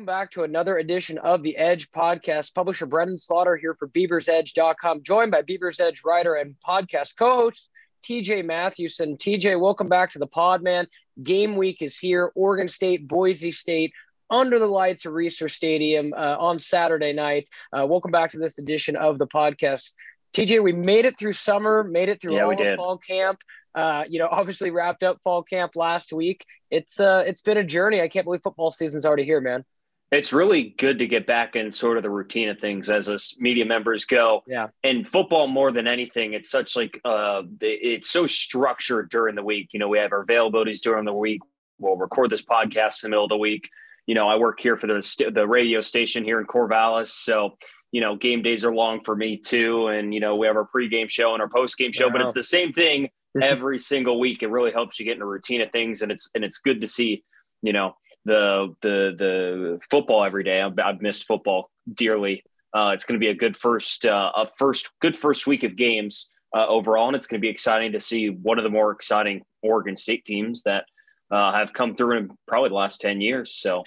welcome back to another edition of the Edge podcast. Publisher Brenden Slaughter here for BeaversEdge.com, joined by Beavers Edge writer and podcast co-host TJ Mathewson. TJ, welcome back to the pod, man. Game week is here. Oregon State, Boise State, under the lights of Reser Stadium uh, on Saturday night. Uh, welcome back to this edition of the podcast. TJ, we made it through summer, made it through yeah, all of fall camp. Uh, you know, obviously wrapped up fall camp last week. It's uh, it's been a journey. I can't believe football season's already here, man. It's really good to get back in sort of the routine of things as us media members go. Yeah. And football more than anything, it's such like uh, it's so structured during the week. You know, we have our availabilities during the week. We'll record this podcast in the middle of the week. You know, I work here for the the radio station here in Corvallis, so you know, game days are long for me too. And you know, we have our pregame show and our postgame show, wow. but it's the same thing every single week. It really helps you get in a routine of things, and it's and it's good to see, you know, the the the football every day. I've, I've missed football dearly. Uh, it's going to be a good first uh, a first good first week of games uh, overall, and it's going to be exciting to see one of the more exciting Oregon State teams that uh, have come through in probably the last ten years. So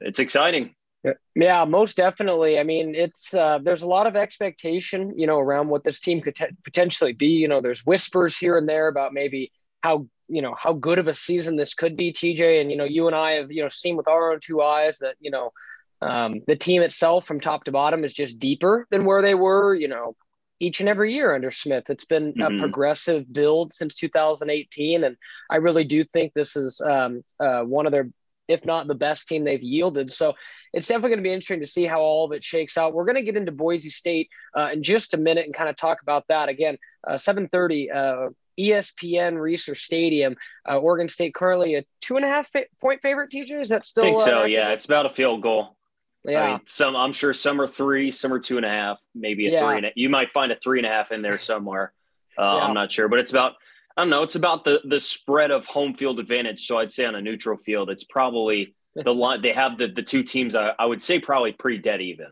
it's exciting. Yeah, most definitely. I mean, it's uh, there's a lot of expectation, you know, around what this team could t- potentially be. You know, there's whispers here and there about maybe how you know how good of a season this could be, TJ. And you know, you and I have you know seen with our own two eyes that you know um, the team itself from top to bottom is just deeper than where they were. You know, each and every year under Smith. It's been mm-hmm. a progressive build since 2018, and I really do think this is um, uh, one of their if not the best team they've yielded. So it's definitely going to be interesting to see how all of it shakes out. We're going to get into Boise State uh, in just a minute and kind of talk about that again. Uh, 7:30. Uh, ESPN Reser Stadium. Uh, Oregon State currently a two and a half fa- point favorite. TJ, is that still? I think so. yeah, it's about a field goal. Yeah, I mean, some I'm sure some are three, some are two and a half, maybe a yeah. three. And a, you might find a three and a half in there somewhere. Uh, yeah. I'm not sure, but it's about I don't know. It's about the the spread of home field advantage. So I'd say on a neutral field, it's probably the line. They have the the two teams. I, I would say probably pretty dead even.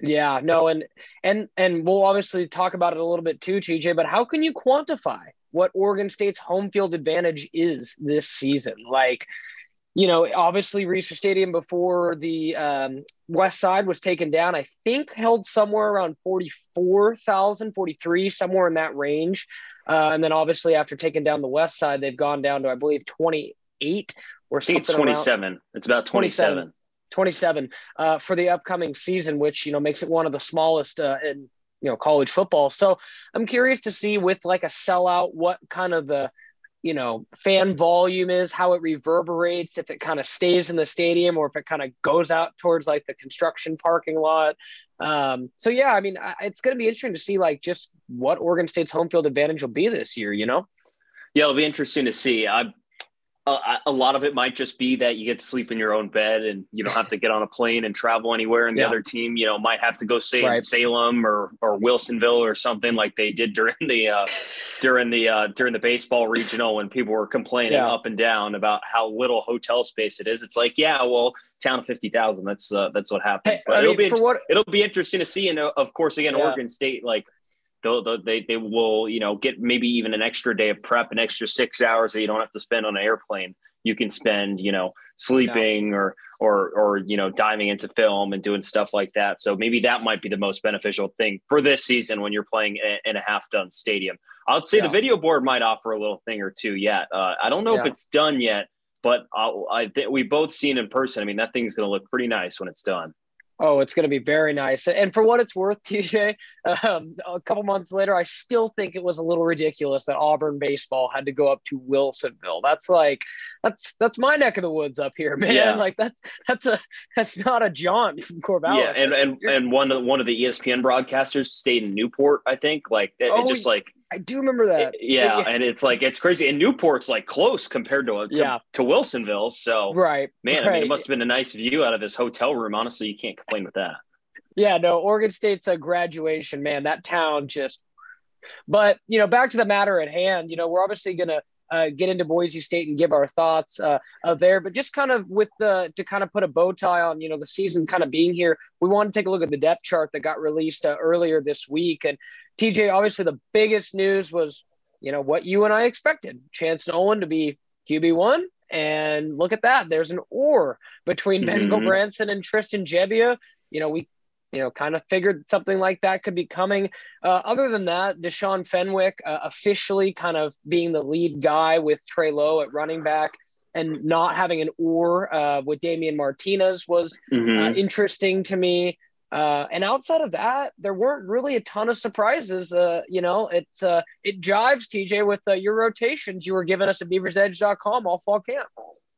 Yeah, no, and and and we'll obviously talk about it a little bit too, TJ. But how can you quantify what Oregon State's home field advantage is this season? Like, you know, obviously Reser Stadium before the um, West Side was taken down, I think held somewhere around 44,000, 43, somewhere in that range. Uh, and then obviously after taking down the West Side, they've gone down to, I believe, 28 or something. It's 27. Around, it's about 27. 27 uh, for the upcoming season, which, you know, makes it one of the smallest uh, in, you know, college football. So I'm curious to see with like a sellout, what kind of the, you know fan volume is how it reverberates if it kind of stays in the stadium or if it kind of goes out towards like the construction parking lot. Um, so yeah i mean it's going to be interesting to see like just what oregon state's home field advantage will be this year you know? Yeah it'll be interesting to see. I uh, a lot of it might just be that you get to sleep in your own bed and you don't have to get on a plane and travel anywhere. And the yeah. other team, you know, might have to go stay right. in Salem or or Wilsonville or something like they did during the uh, during the uh, during the baseball regional when people were complaining yeah. up and down about how little hotel space it is. It's like, yeah, well, town of fifty thousand. That's uh, that's what happens. But I it'll mean, be what, it'll be interesting to see. And uh, of course, again, yeah. Oregon State like they'll, they they will you know get maybe even an extra day of prep, an extra six hours that you don't have to spend on an airplane. You can spend you know sleeping yeah. or or or you know diving into film and doing stuff like that. So maybe that might be the most beneficial thing for this season when you're playing in a half done stadium. I would say yeah. the video board might offer a little thing or two yet. Uh, I don't know yeah. if it's done yet, but I'll, I think we both seen in person. I mean, that thing's going to look pretty nice when it's done. Oh, it's going to be very nice. And for what it's worth, TJ, um, a couple months later, I still think it was a little ridiculous that Auburn baseball had to go up to Wilsonville. That's like, that's that's my neck of the woods up here, man. Yeah. Like that's that's a that's not a jaunt from Corvallis. Yeah, and and, and one of one of the ESPN broadcasters stayed in Newport. I think like it, oh, it just like I do remember that. Yeah, yeah, and it's like it's crazy. And Newport's like close compared to to, yeah. to Wilsonville. So right, man, right. I mean, it must have been a nice view out of his hotel room. Honestly, you can't complain with that. Yeah, no, Oregon State's a graduation, man. That town just. But you know, back to the matter at hand. You know, we're obviously gonna uh, get into Boise State and give our thoughts uh, uh, there. But just kind of with the to kind of put a bow tie on, you know, the season kind of being here, we want to take a look at the depth chart that got released uh, earlier this week. And TJ, obviously, the biggest news was, you know, what you and I expected: Chance Nolan to be QB one And look at that. There's an or between Ben mm-hmm. Gulbranson and Tristan Gebbia. You know, we you know, kind of figured something like that could be coming. Uh, other than that, Deshaun Fenwick uh, officially kind of being the lead guy with Trey Lowe at running back and not having an or uh, with Damian Martinez was uh, mm-hmm. interesting to me. Uh, and outside of that, there weren't really a ton of surprises. Uh, you know, it's it jives TJ with your rotations you were giving us at BeaversEdge.com all fall camp.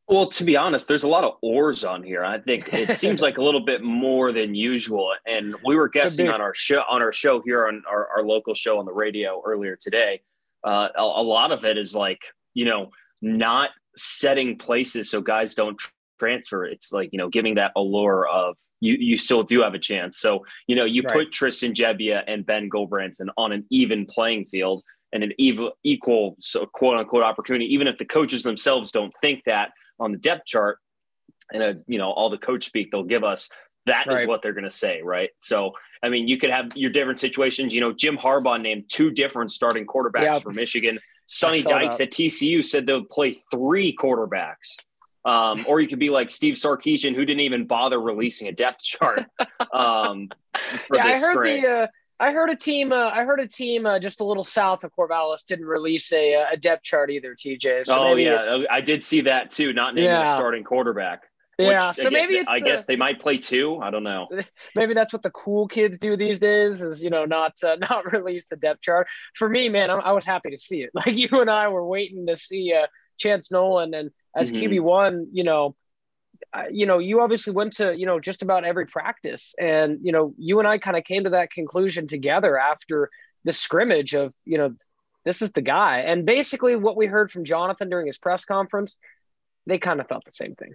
Well, to be honest, there's a lot of ors on here. I think it seems like a little bit more than usual. And we were guessing on our show on our show here on our, our local show on the radio earlier today. Uh, a, a, lot of it is like you know not setting places so guys don't transfer. It's like you know giving that allure of you you still do have a chance. So you know you right. put Tristan Gebbia and Ben Gulbranson on an even playing field and an equal, equal so quote unquote opportunity, even if the coaches themselves don't think that on the depth chart and a, you know all the coach speak they'll give us that right. is what they're going to say right so i mean you could have your different situations you know jim harbaugh named two different starting quarterbacks yep. for michigan sonny dykes that. at tcu said they'll play three quarterbacks um, or you could be like Steve Sarkisian, who didn't even bother releasing a depth chart. Um, yeah, I heard sprint. the uh, I heard a team. Uh, I heard a team uh, just a little south of Corvallis didn't release a, uh, a depth chart either. TJ. So oh yeah, I did see that too. Not naming yeah. a starting quarterback. Yeah, so maybe I the, guess they might play two. I don't know. Maybe that's what the cool kids do these days. Is you know not uh, not release the depth chart. For me, man, I, I, was happy to see it. Like you and I were waiting to see uh, Chance Nolan, and as mm-hmm. QB one, you know, you know, you obviously went to, you know, just about every practice. And, you know, you and I kind of came to that conclusion together after the scrimmage of, you know, this is the guy. And basically what we heard from Jonathan during his press conference, they kind of felt the same thing.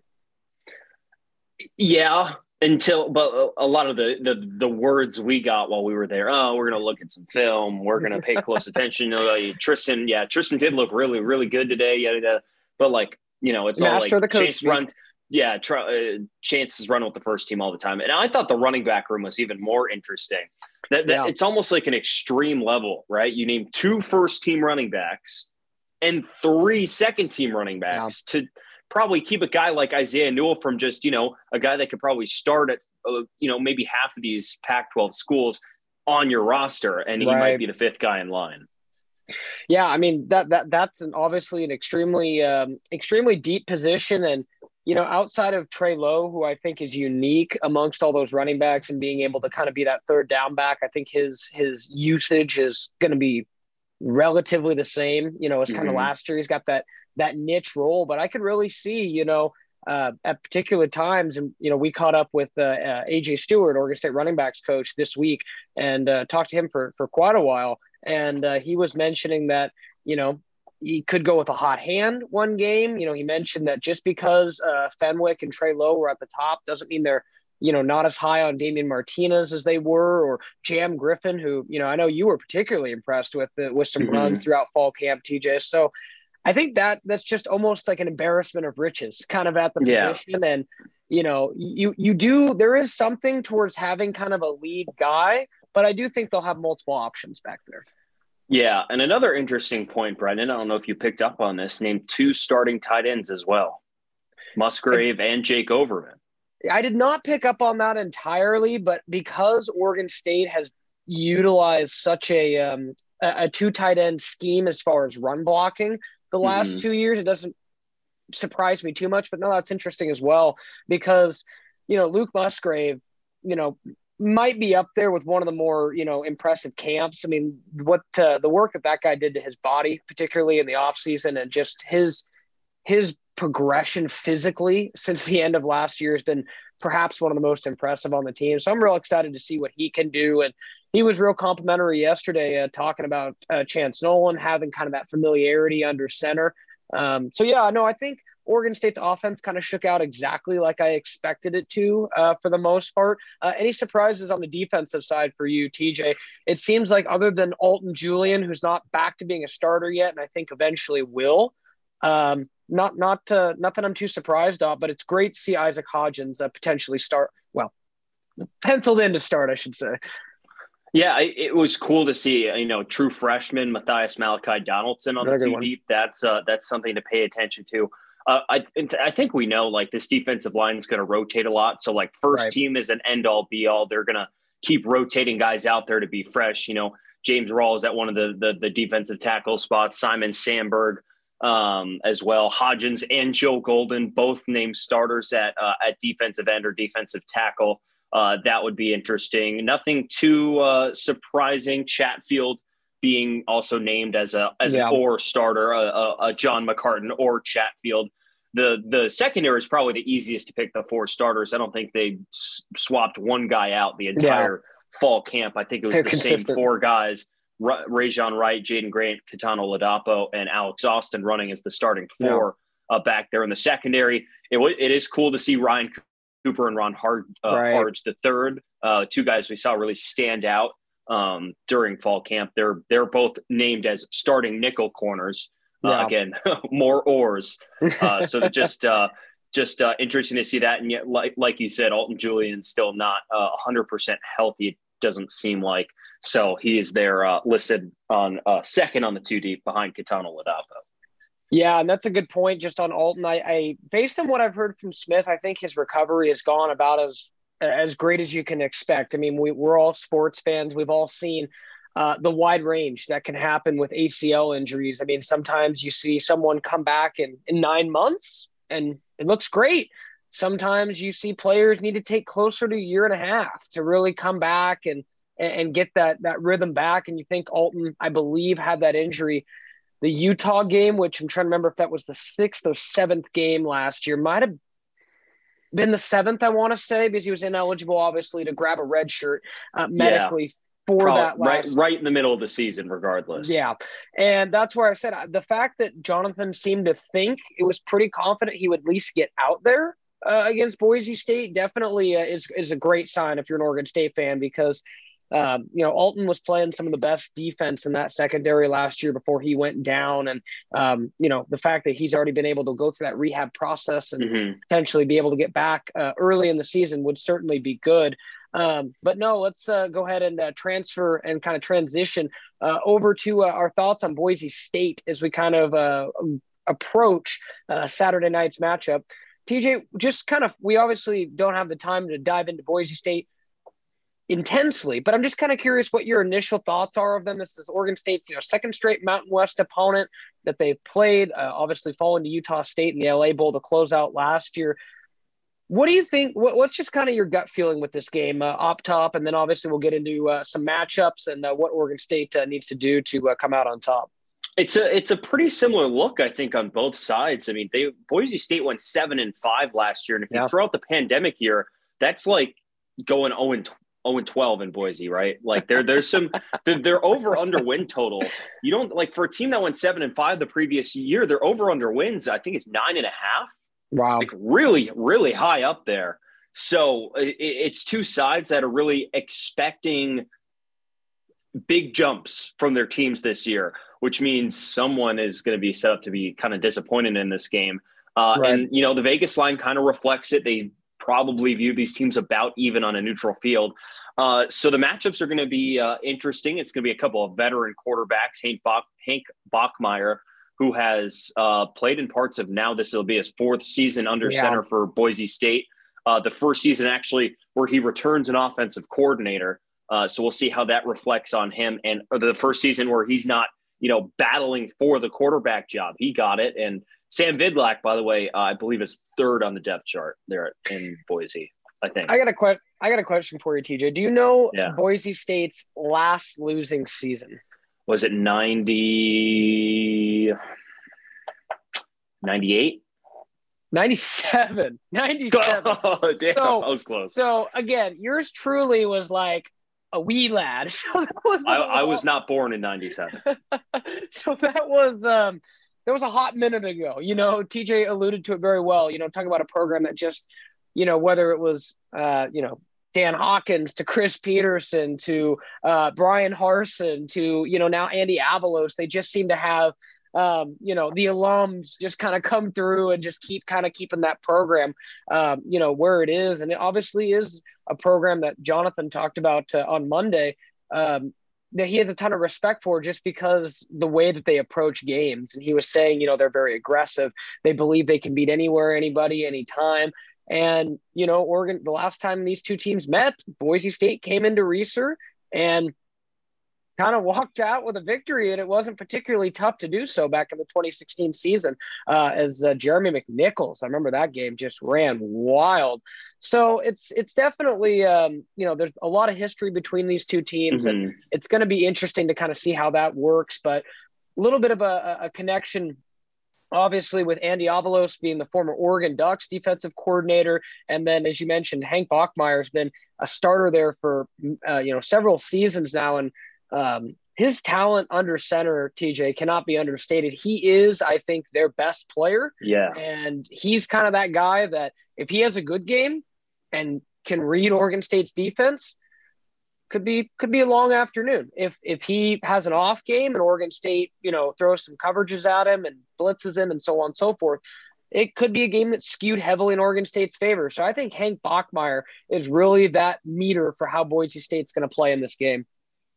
Yeah, until but a lot of the, the the words we got while we were there oh we're gonna look at some film we're gonna pay close attention uh, tristan yeah tristan did look really really good today yeah but like you know it's Master all like chase run yeah, try, uh, chances run with the first team all the time. And I thought the running back room was even more interesting. That, that yeah. it's almost like an extreme level, right? You name two first team running backs and three second team running backs yeah. to probably keep a guy like Isaiah Newell from just, you know, a guy that could probably start at, uh, you know, maybe half of these Pac 12 schools on your roster and he right. might be the fifth guy in line. Yeah, I mean that that that's an, obviously an extremely um, extremely deep position, and you know, outside of Trey Lowe, who I think is unique amongst all those running backs and being able to kind of be that third down back, I think his his usage is going to be relatively the same. You know, as kind of mm-hmm. last year, he's got that that niche role, but I could really see, you know, uh, at particular times, and you know, we caught up with uh, uh, AJ Steward, Oregon State running backs coach, this week, and uh, talked to him for for quite a while, and uh, he was mentioning that you know he could go with a hot hand one game. You know, he mentioned that just because uh, Fenwick and Trey Lowe were at the top doesn't mean they're, you know, not as high on Damian Martinez as they were, or Jam Griffin, who, you know, I know you were particularly impressed with uh, with some mm-hmm. runs throughout fall camp, TJ. So I think that that's just almost like an embarrassment of riches, kind of at the yeah. position. And you know, you you do there is something towards having kind of a lead guy, but I do think they'll have multiple options back there. Yeah, and another interesting point, Brenden. I don't know if you picked up on this. Named two starting tight ends as well, Musgrave and Jake Overman. I did not pick up on that entirely, but because Oregon State has utilized such a um, a, a two tight end scheme as far as run blocking the last mm-hmm. two years, it doesn't surprise me too much. But no, that's interesting as well because you know Luke Musgrave, you know might be up there with one of the more you know impressive camps. I mean, what uh, the work that that guy did to his body, particularly in the off season, and just his his progression physically since the end of last year has been perhaps one of the most impressive on the team. So I'm real excited to see what he can do. And he was real complimentary yesterday, uh, talking about uh, Chance Nolan having kind of that familiarity under center. Um, so yeah, no, I think Oregon State's offense kind of shook out exactly like I expected it to uh, for the most part. Uh, any surprises on the defensive side for you, TJ? It seems like other than Alton Julian, who's not back to being a starter yet, and I think eventually will. Um, not not uh, nothing I'm too surprised of, but it's great to see Isaac Hodgins uh, potentially start. Well, penciled in to start, I should say. Yeah, it was cool to see. You know, true freshman Matthias Malachi Donaldson on the two deep. That's uh, that's something to pay attention to. Uh, I I think we know like this defensive line is going to rotate a lot. So like first right. team is an end all be all. They're going to keep rotating guys out there to be fresh. You know, James Rawls at one of the the, the defensive tackle spots. Simon Sandberg um, as well. Hodgins and Joe Golden both named starters at uh, at defensive end or defensive tackle. Uh, that would be interesting. Nothing too uh, surprising. Chatfield being also named as a as yeah. an or starter, a, a, a, John McCartan or Chatfield. The the secondary is probably the easiest to pick the four starters. I don't think they s- swapped one guy out the entire yeah. fall camp. I think it was They're the consistent. same four guys. R- Rejzohn Wright, Jaden Grant, Kitan Oladapo, and Alex Austin running as the starting four yeah. uh, back there in the secondary. It, w- it is cool to see Ryan Cooper and Ron Hard, uh, right. Hardge the third, uh, two guys we saw really stand out um, during fall camp. They're they're both named as starting nickel corners. Yeah. Again, more oars. Uh, so just uh, just uh, interesting to see that. And yet, like like you said, Alton Julian still not uh, hundred percent healthy. It doesn't seem like. So he is there uh, listed on second on the two deep behind Kitan Oladapo. Yeah, and that's a good point. Just on Alton, I, I based on what I've heard from Smith, I think his recovery has gone about as as great as you can expect. I mean, we, we're all sports fans. We've all seen uh, the wide range that can happen with ACL injuries. I mean, sometimes you see someone come back in, in nine months and it looks great. Sometimes you see players need to take closer to a year and a half to really come back and and get that that rhythm back. And you think Alton, I believe, had that injury. The Utah game, which I'm trying to remember if that was the sixth or seventh game last year, might have been the seventh, I want to say, because he was ineligible, obviously, to grab a red shirt uh, medically. Yeah. For Probably, that last, right, right in the middle of the season, regardless. Yeah, and that's where I said uh, the fact that Jonathan seemed to think it was pretty confident he would at least get out there uh, against Boise State definitely uh, is is a great sign if you're an Oregon State fan because um, you know, Alton was playing some of the best defense in that secondary last year before he went down. And, um, you know, the fact that he's already been able to go through that rehab process and mm-hmm. potentially be able to get back uh, early in the season would certainly be good. Um, but no, let's uh, go ahead and uh, transfer and kind of transition uh, over to uh, our thoughts on Boise State as we kind of uh, approach Saturday night's matchup. TJ, just kind of, we obviously don't have the time to dive into Boise State intensely. But I'm just kind of curious what your initial thoughts are of them. This is Oregon State's you know second straight Mountain West opponent that they've played. Uh, obviously, falling to Utah State in the LA Bowl to close out last year. What do you think? What, what's just kind of your gut feeling with this game, uh, op top, and then obviously we'll get into uh, some matchups and uh, what Oregon State uh, needs to do to uh, come out on top. It's a it's a pretty similar look, I think, on both sides. I mean, they Boise State went seven and five last year, and if yeah. you throw out the pandemic year, that's like going 0 and 0 and 12 in Boise, right? Like there, there's some they're over under win total. You don't like for a team that went seven and five the previous year, their over under wins, I think is nine and a half. Wow. Like really, really high up there. So it, it's two sides that are really expecting big jumps from their teams this year, which means someone is going to be set up to be kind of disappointed in this game. Uh, right. And, you know, the Vegas line kind of reflects it. They probably view these teams about even on a neutral field. Uh, so the matchups are going to be uh, interesting. It's going to be a couple of veteran quarterbacks, Hank, Bach, Hank Bachmeier, who has uh, played in parts of now this will be his fourth season under yeah. center for Boise State. Uh, the first season actually where he returns an offensive coordinator. Uh, so we'll see how that reflects on him. And the first season where he's not, you know, battling for the quarterback job, he got it. And Sam Vidlak, by the way, uh, I believe is third on the depth chart there in Boise. I think. I got a que- I got a question for you, TJ. Do you know yeah. Boise State's last losing season? Was it 90 98? 97. 97. Oh, damn. So, I was close. So, again, yours truly was like a wee lad. So that was I, I was not born in 97. so that was um there was a hot minute ago. You know, TJ alluded to it very well. You know, talking about a program that just, you know, whether it was, uh, you know, Dan Hawkins to Chris Petersen to uh, Bryan Harsin to, you know, now Andy Avalos, they just seem to have, um, you know, the alums just kind of come through and just keep kind of keeping that program, um, you know, where it is. And it obviously is a program that Jonathan talked about uh, on Monday. Um, that he has a ton of respect for just because the way that they approach games. And he was saying, you know, they're very aggressive. They believe they can beat anywhere, anybody, anytime. And, you know, Oregon, the last time these two teams met, Boise State came into Reser and kind of walked out with a victory, and it wasn't particularly tough to do so back in the 2016 season. Uh, as uh, Jeremy McNichols, I remember that game just ran wild. So it's it's definitely um, you know there's a lot of history between these two teams, mm-hmm. and it's going to be interesting to kind of see how that works. But a little bit of a, a connection obviously with Andy Avalos being the former Oregon Ducks defensive coordinator, and then as you mentioned, Hank Bachmeier has been a starter there for uh, you know several seasons now, and um, his talent under center, TJ, cannot be understated. He is, I think, their best player. Yeah. And he's kind of that guy that if he has a good game and can read Oregon State's defense, could be could be a long afternoon. If if he has an off game and Oregon State, you know, throws some coverages at him and blitzes him and so on and so forth, it could be a game that's skewed heavily in Oregon State's favor. So I think Hank Bachmeier is really that meter for how Boise State's going to play in this game.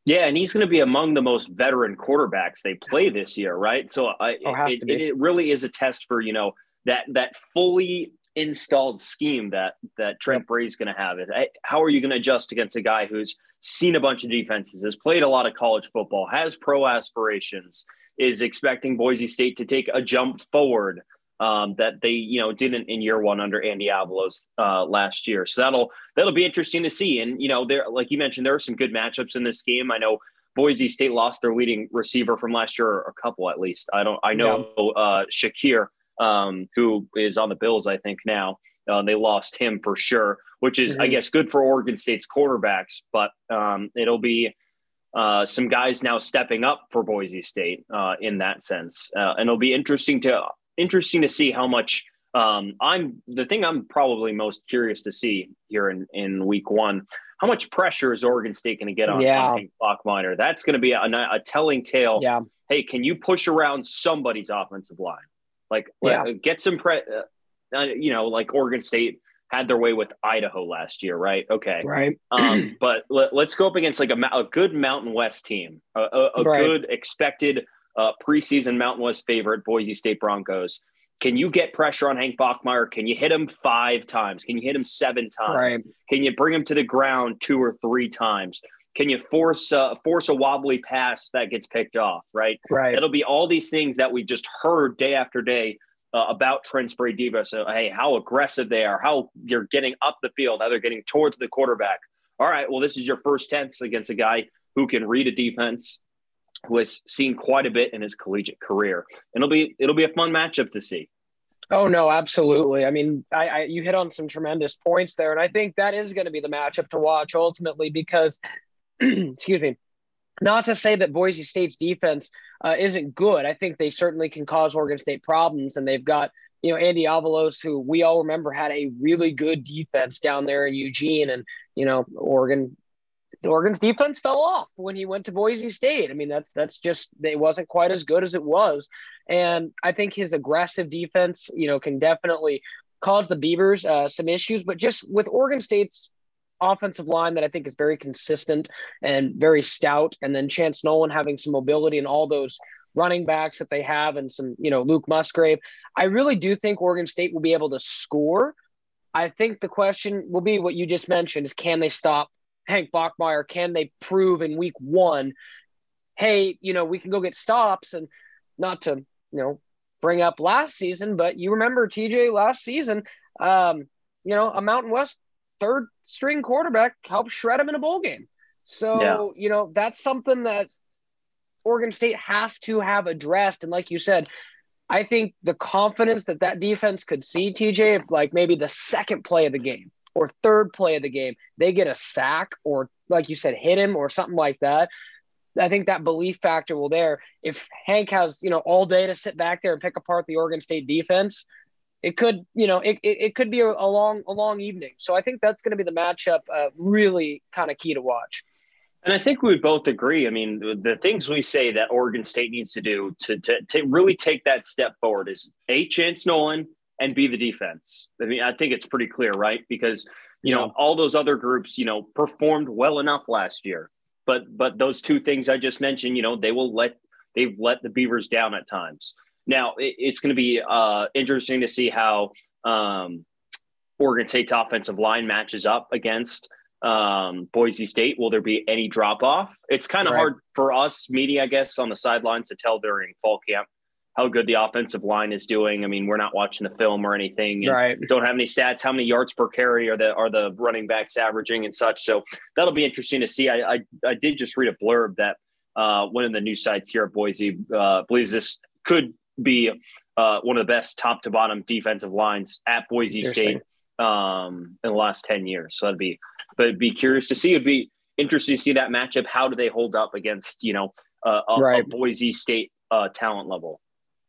Yeah, and he's going to be among the most veteran quarterbacks they play this year, right? So I, oh, it, it, it, really is a test for you know that that fully installed scheme that that Trent Bray's going to have. It. How are you going to adjust against a guy who's seen a bunch of defenses, has played a lot of college football, has pro aspirations, is expecting Boise State to take a jump forward? Um, that they you know didn't in year one under Andy Avalos uh, last year. So that'll that'll be interesting to see. And you know, there like you mentioned, there are some good matchups in this game. I know Boise State lost their leading receiver from last year, a couple at least. I don't. I know yeah. uh, Shakir, um, who is on the Bills, I think now. Uh, they lost him for sure, which is, mm-hmm. I guess, good for Oregon State's quarterbacks. But um, it'll be uh, some guys now stepping up for Boise State uh, in that sense, uh, and it'll be interesting to interesting to see how much um, I'm the thing I'm probably most curious to see here in, in week one. How much pressure is Oregon State going to get on, yeah. Bachmeier? That's going to be a, a, telling tale. Yeah. Hey, can you push around somebody's offensive line? Like, yeah. get some pre. Uh, uh, you know, like Oregon State had their way with Idaho last year, right? Okay, right. um, but let, us go up against like a, a good Mountain West team, a, a, a right. good expected uh, preseason Mountain West favorite, Boise State Broncos. Can you get pressure on Hank Bachmeier? Can you hit him five times? Can you hit him seven times? Right. Can you bring him to the ground two or three times? Can you force uh, force a wobbly pass that gets picked off? Right. Right. It'll be all these things that we just heard day after day uh, about Trent Spray Diva. So hey, how aggressive they are, how you're getting up the field, how they're getting towards the quarterback. All right. Well, this is your first tense against a guy who can read a defense, who has seen quite a bit in his collegiate career. It'll be it'll be a fun matchup to see. Oh no, absolutely. I mean, I, I you hit on some tremendous points there, and I think that is going to be the matchup to watch ultimately because, excuse me, not to say that Boise State's defense uh, isn't good. I think they certainly can cause Oregon State problems, and they've got you know Andy Avalos, who we all remember had a really good defense down there in Eugene, and you know Oregon Oregon's defense fell off when he went to Boise State. I mean, that's that's just it wasn't quite as good as it was, and I think his aggressive defense, you know, can definitely cause the Beavers uh, some issues. But just with Oregon State's offensive line that I think is very consistent and very stout, and then Chance Nolan having some mobility and all those running backs that they have, and some you know Luke Musgrave, I really do think Oregon State will be able to score. I think the question will be what you just mentioned: is can they stop Hank Bachmeier, can they prove in week one, hey, you know, we can go get stops and not to, you know, bring up last season, but you remember TJ last season, um, you know, a Mountain West third string quarterback helped shred him in a bowl game. So, yeah. you know, that's something that Oregon State has to have addressed. And like you said, I think the confidence that that defense could see TJ, like maybe the second play of the game, or third play of the game, they get a sack or, like you said, hit him or something like that. I think that belief factor will there. If Hank has, you know, all day to sit back there and pick apart the Oregon State defense, it could, you know, it, it, it could be a, a, long, a long evening. So I think that's going to be the matchup uh, really kind of key to watch. And I think we both agree. I mean, the, the, things we say that Oregon State needs to do to, to, to really take that step forward is A, Chance Nolan, and be the defense. I mean, I think it's pretty clear, right? Because you yeah. know all those other groups, you know, performed well enough last year. but but those two things I just mentioned, you know, they will let they've let the Beavers down at times. Now it, it's going to be uh, interesting to see how um, Oregon State's offensive line matches up against um, Boise State. Will there be any drop off? It's kind of right. hard for us media, I guess, on the sidelines to tell during fall camp how good the offensive line is doing. I mean, we're not watching the film or anything, right? Don't have any stats. How many yards per carry are the are the running backs averaging and such? So that'll be interesting to see. I I, I did just read a blurb that uh, one of the news sites here at Boise uh, believes this could be uh, one of the best top to bottom defensive lines at Boise State um, in the last ten years. So that'd be, but it'd be curious to see. It'd be interesting to see that matchup. How do they hold up against you know a, right. a Boise State uh, talent level?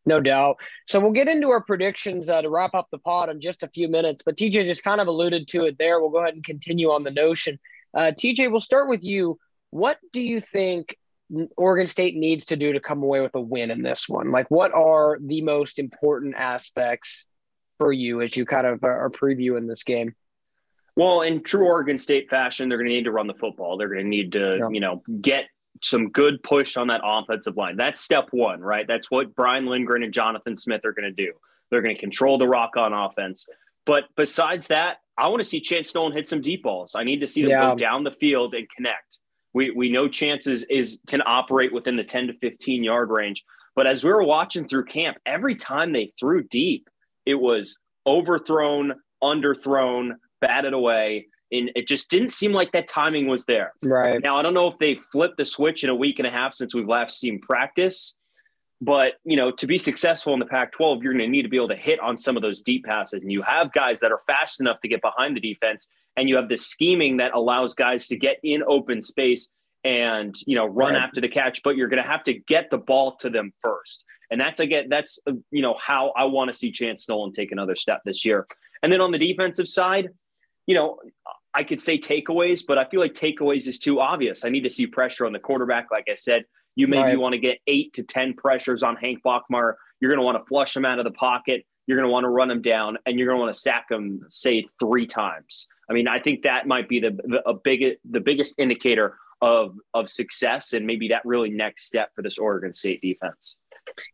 No doubt. So we'll get into our predictions uh, to wrap up the pod in just a few minutes. But TJ just kind of alluded to it there. We'll go ahead and continue on the notion. Uh, TJ, we'll start with you. What do you think Oregon State needs to do to come away with a win in this one? Like, what are the most important aspects for you as you kind of are previewing this game? Well, in true Oregon State fashion, they're going to need to run the football. They're going to need to, yeah. you know, get some good push on that offensive line. That's step one, right? That's what Brian Lindgren and Jonathan Smith are going to do. They're going to control the rock on offense. But besides that, I want to see Chance Nolan hit some deep balls. I need to see them yeah. go down the field and connect. We, we know chances is can operate within the 10 to 15 yard range. But as we were watching through camp, every time they threw deep, it was overthrown, underthrown, batted away and it just didn't seem like that timing was there. Right. Now, I don't know if they flipped the switch in a week and a half since we've last seen practice, but, you know, to be successful in the Pac 12, you're going to need to be able to hit on some of those deep passes. And you have guys that are fast enough to get behind the defense, and you have the scheming that allows guys to get in open space and you know run right. after the catch but you're going to have to get the ball to them first and that's again that's you know how i want to see chance nolan take another step this year and then on the defensive side you know I could say takeaways, but I feel like takeaways is too obvious. I need to see pressure on the quarterback. Like I said, you maybe right. want to get eight to 10 pressures on Hank Bachmeier. You're going to want to flush him out of the pocket. You're going to want to run him down and you're going to want to sack him, say, three times. I mean, I think that might be the, the, a big, the biggest indicator of, of success and maybe that really next step for this Oregon State defense.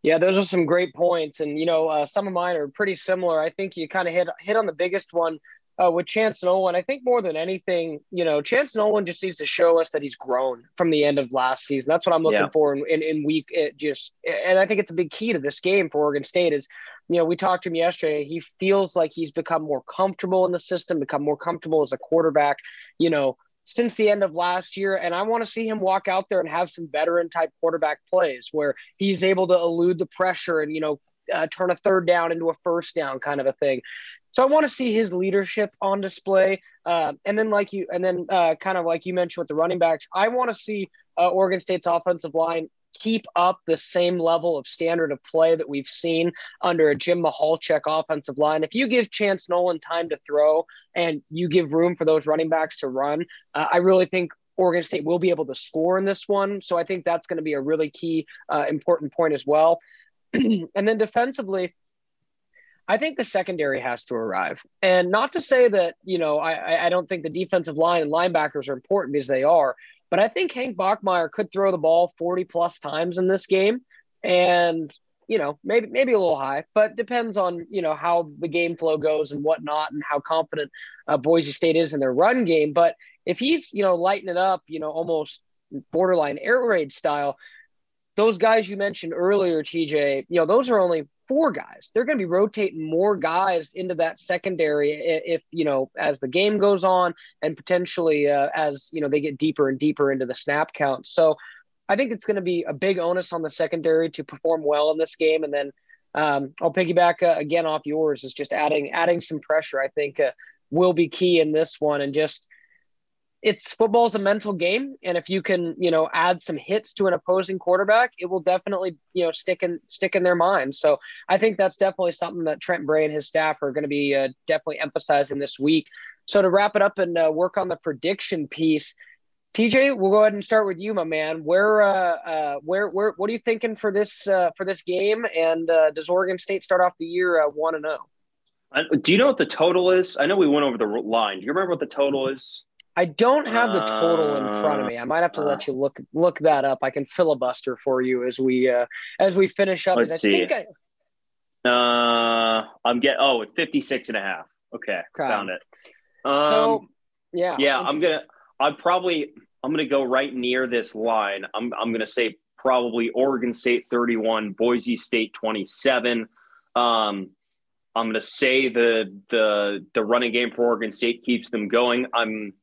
Yeah, those are some great points, and you know, uh, some of mine are pretty similar. I think you kind of hit hit on the biggest one uh, with Chance Nolan, I think more than anything, you know, Chance Nolan just needs to show us that he's grown from the end of last season. That's what I'm looking yeah. for in, in, in week. It just, and I think it's a big key to this game for Oregon State is, you know, we talked to him yesterday. He feels like he's become more comfortable in the system, become more comfortable as a quarterback, you know, since the end of last year. And I want to see him walk out there and have some veteran type quarterback plays where he's able to elude the pressure and, you know, uh, turn a third down into a first down kind of a thing. So I want to see his leadership on display. Uh, and then, like you, and then uh, kind of like you mentioned with the running backs, I want to see uh, Oregon State's offensive line keep up the same level of standard of play that we've seen under a Jim Michalczik offensive line. If you give Chance Nolan time to throw and you give room for those running backs to run, uh, I really think Oregon State will be able to score in this one. So I think that's going to be a really key, uh, important point as well. and then defensively, I think the secondary has to arrive. And not to say that, you know, I, I don't think the defensive line and linebackers are important because they are, but I think Hank Bachmeier could throw the ball 40 plus times in this game. And, you know, maybe maybe a little high, but depends on, you know, how the game flow goes and whatnot and how confident uh, Boise State is in their run game. But if he's, you know, lighting it up, you know, almost borderline air raid style, those guys you mentioned earlier, TJ, you know, those are only four guys. They're going to be rotating more guys into that secondary if, you know, as the game goes on and potentially uh, as, you know, they get deeper and deeper into the snap count. So I think it's going to be a big onus on the secondary to perform well in this game. And then um, I'll piggyback uh, again off yours is just adding, adding some pressure, I think uh, will be key in this one and just – it's football is a mental game and if you can you know add some hits to an opposing quarterback it will definitely you know stick in stick in their minds. So i think that's definitely something that trent bray and his staff are going to be uh, definitely emphasizing this week. So to wrap it up and uh, work on the prediction piece tj we'll go ahead and start with you my man. Where uh, uh where where what are you thinking for this uh, for this game? And uh, does oregon state start off the year 1 and 0 do you know what the total is? I know we went over the line. Do you remember what the total is I don't have the total in front of me. I might have to uh, let you look look that up. I can filibuster for you as we uh, as we finish up. Let's see. I, uh, I'm get oh 56 and a half. Okay, okay. found it. Um, so, yeah, yeah. I'm gonna. I'm probably. I'm gonna go right near this line. I'm. I'm gonna say probably Oregon State 31, Boise State 27. Um, I'm going to say the the the running game for Oregon State keeps them going. I'm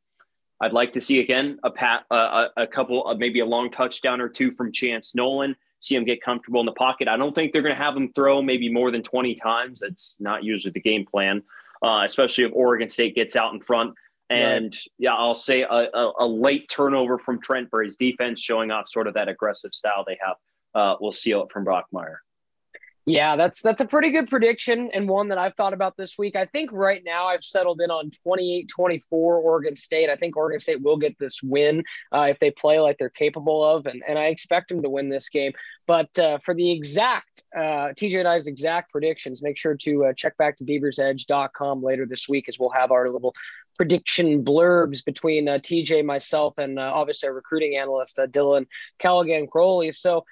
I'd like to see again a pat a, a couple of maybe a long touchdown or two from Chance Nolan. See him get comfortable in the pocket. I don't think they're going to have him throw maybe more than 20 times. That's not usually the game plan, uh, especially if Oregon State gets out in front. And right. yeah, I'll say a, a, a, late turnover from Trent for his defense, showing off sort of that aggressive style they have. Uh, will seal it from Bachmeier. Yeah, that's that's a pretty good prediction and one that I've thought about this week. I think right now I've settled in on 28-24 Oregon State. I think Oregon State will get this win uh, if they play like they're capable of, and, and I expect them to win this game. But uh, for the exact uh, TJ and I's exact predictions, make sure to uh, check back to beaversedge.com later this week as we'll have our little prediction blurbs between uh, TJ, myself, and uh, obviously our recruiting analyst Dylan Callaghan Crowley. So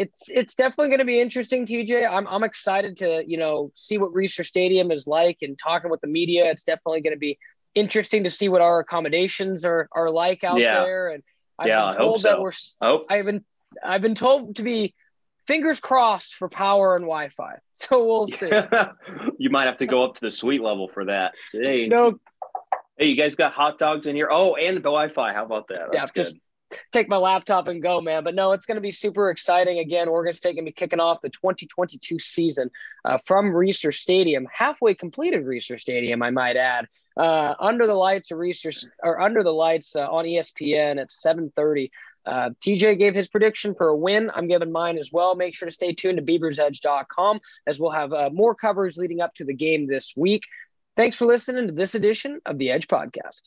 it's it's definitely going to be interesting, TJ. I'm I'm excited to you know see what Reser Stadium is like and talking with the media. It's definitely going to be interesting to see what our accommodations are are like out yeah. there. And I've yeah, been told that we're hope. I've been I've been told to be fingers crossed for power and Wi-Fi. So we'll see. you might have to go up to the suite level for that. Hey, no. Hey, you guys got hot dogs in here? Oh, and the Wi-Fi. How about that? That's yeah, good. Take my laptop and go, man. But no, it's going to be super exciting. Again, Oregon State going to be kicking off the 2022 season uh, from Reser Stadium, halfway completed Reser Stadium, I might add. Uh, under the lights of Reser, or under the lights uh, on ESPN at 7:30. Uh, TJ gave his prediction for a win. I'm giving mine as well. Make sure to stay tuned to beaversedge.com as we'll have uh, more coverage leading up to the game this week. Thanks for listening to this edition of the Edge Podcast.